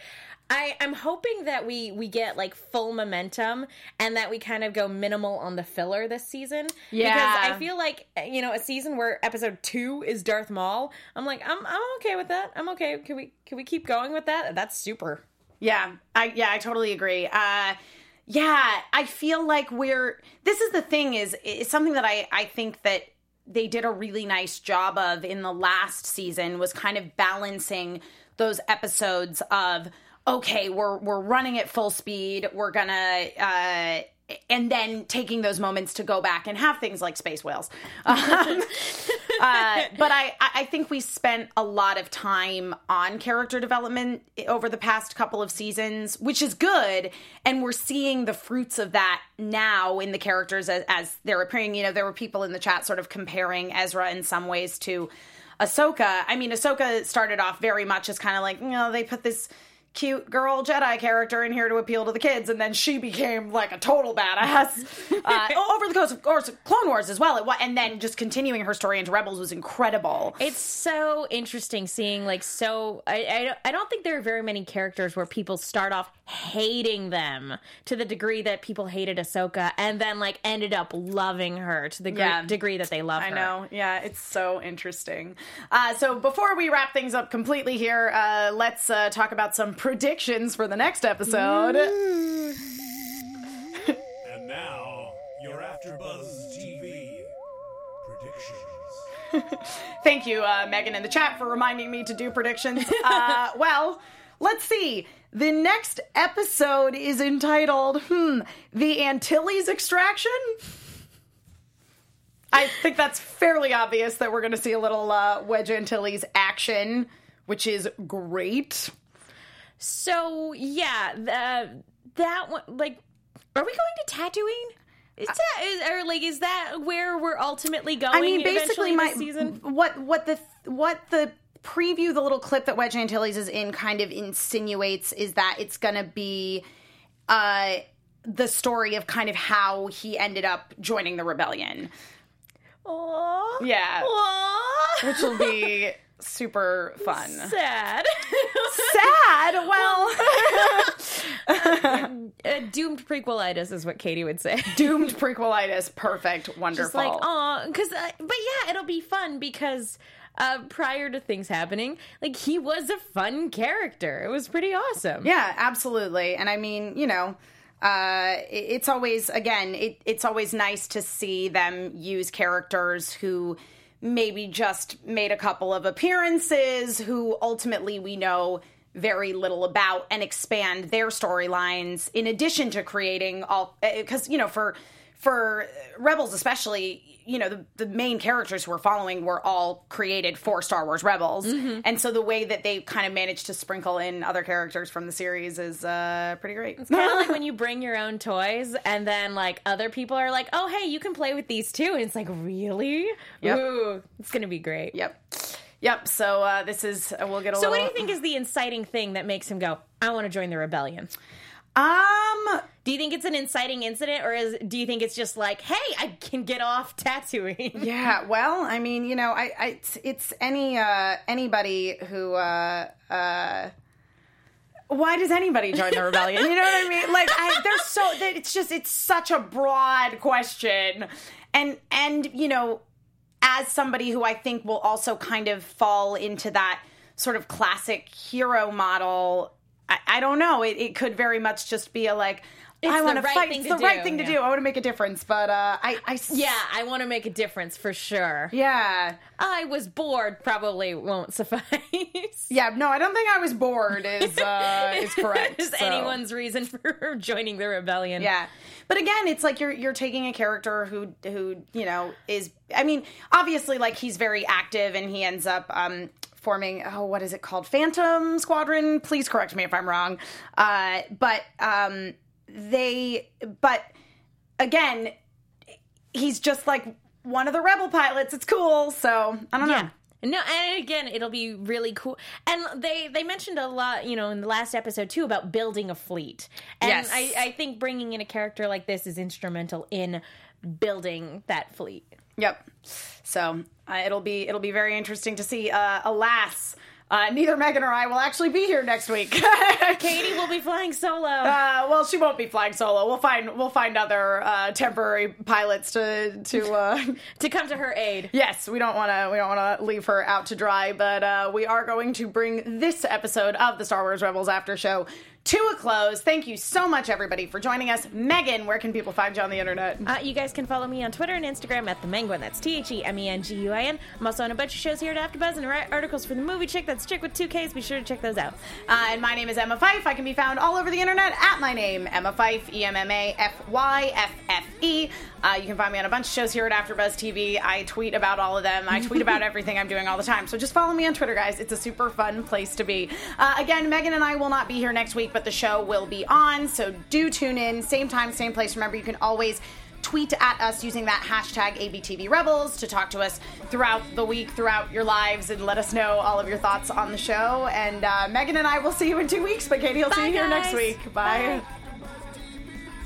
I, I'm hoping that we we get like full momentum and that we kind of go minimal on the filler this season. Yeah. Because I feel like you know a season where episode two is Darth Maul. I'm like I'm I'm okay with that. I'm okay. Can we can we keep going with that? That's super. Yeah, I yeah, I totally agree. Uh yeah, I feel like we're this is the thing is it's something that I I think that they did a really nice job of in the last season was kind of balancing those episodes of okay, we're we're running at full speed, we're to uh and then taking those moments to go back and have things like space whales. Um, uh, but I, I think we spent a lot of time on character development over the past couple of seasons, which is good. And we're seeing the fruits of that now in the characters as, as they're appearing. You know, there were people in the chat sort of comparing Ezra in some ways to Ahsoka. I mean, Ahsoka started off very much as kind of like, you know, they put this cute girl Jedi character in here to appeal to the kids, and then she became like a total badass uh, over the course of course Clone Wars as well. It, and then just continuing her story into Rebels was incredible. It's so interesting seeing like so. I, I I don't think there are very many characters where people start off hating them to the degree that people hated Ahsoka, and then like ended up loving her to the gre- Yeah. degree that they love her. I know. Yeah, it's so interesting. Uh, so before we wrap things up completely here, uh, let's uh, talk about some predictions for the next episode. And now, your AfterBuzz TV predictions. Thank you, uh, Megan, in the chat for reminding me to do predictions. Uh, well, let's see. The next episode is entitled, hmm, The Antilles Extraction? I think that's fairly obvious that we're going to see a little uh, Wedge Antilles action, which is great. So yeah, the, that one like, are we going to Tatooine? Is that is, or like is that where we're ultimately going? I mean, basically, my season. what what the what the preview, the little clip that Wedge Antilles is in, kind of insinuates is that it's going to be uh, the story of kind of how he ended up joining the rebellion. Aww. Yeah, Aww. which will be super fun. sad. Sad. Well, uh, doomed prequelitis is what Katie would say. doomed prequelitis. Perfect. Wonderful. Just like, oh, because, uh, but yeah, it'll be fun because uh, prior to things happening, like he was a fun character. It was pretty awesome. Yeah, absolutely. And I mean, you know, uh, it's always again, it, it's always nice to see them use characters who maybe just made a couple of appearances, who ultimately we know very little about, and expand their storylines in addition to creating all because you know for for rebels especially you know the, the main characters who we're following were all created for star wars rebels and so the way that they kind of managed to sprinkle in other characters from the series is uh, pretty great It's Kind of like when you bring your own toys and then like other people are like, "Oh, hey, you can play with these too," and it's like, "Really? Yep. Ooh, it's gonna be great." yep Yep. So uh, this is uh, we'll get a little bit. So, little. what do you think is the inciting thing that makes him go, I want to join the rebellion? Um. Do you think it's an inciting incident, or is do you think it's just like, hey, I can get off Tatooine? Yeah. Well, I mean, you know, I, I it's, it's any uh anybody who uh uh. Why does anybody join the rebellion? You know what I mean? Like, I, there's so it's just it's such a broad question, and and you know, as somebody who I think will also kind of fall into that sort of classic hero model, I, I don't know. It, it could very much just be a like, I the want to fight. It's the right thing to yeah. do. I want to make a difference, but uh, I, I, s- Yeah, I want to make a difference for sure. yeah, I was bored, probably won't suffice. yeah. No, I don't think I was bored. Is uh, is correct. Is so. anyone's reason for joining the rebellion? Yeah. But again, it's like you're you're taking a character who who, you know, is I mean, obviously like he's very active and he ends up um forming oh what is it called? Phantom Squadron. Please correct me if I'm wrong. Uh but um they but again, he's just like one of the rebel pilots. It's cool. So, I don't know. No, and again, it'll be really cool. And they they mentioned a lot, you know, in the last episode too about building a fleet. And Yes. I, I think bringing in a character like this is instrumental in building that fleet. Yep. So uh, it'll be it'll be very interesting to see. Uh, alas, uh, neither Megan or I will actually be here next week. Katie will be flying solo. Uh, well, she won't be flying solo. We'll find we'll find other uh, temporary pilots to to. Uh, to come to her aid. yes, we don't want to we don't want to leave her out to dry, but uh, we are going to bring this episode of the Star Wars Rebels After Show to a close. Thank you so much, everybody, for joining us. Megan, where can people find you on the internet? Uh, you guys can follow me on Twitter and Instagram at the Menguin. That's T H E M E N G U I N. I'm also on a bunch of shows here at AfterBuzz and write articles for the movie Chick. That's Chick with two Ks. Be sure to check those out. Uh, and my name is Emma Fyffe. I can be found all over the internet at my name, Emma Fyffe, E M M A F Y F F E. Uh, you can find me on a bunch of shows here at AfterBuzz TV. I tweet about all of them. I tweet about everything I'm doing all the time. So just follow me on Twitter, guys. It's a super fun place to be. Uh, again, Megan and I will not be here next week, but the show will be on. So do tune in. Same time, same place. Remember, you can always tweet at us using that hashtag ABTVRebels to talk to us throughout the week, throughout your lives, and let us know all of your thoughts on the show. And uh, Megan and I will see you in two weeks, but Katie will see you here next week. Bye. Bye.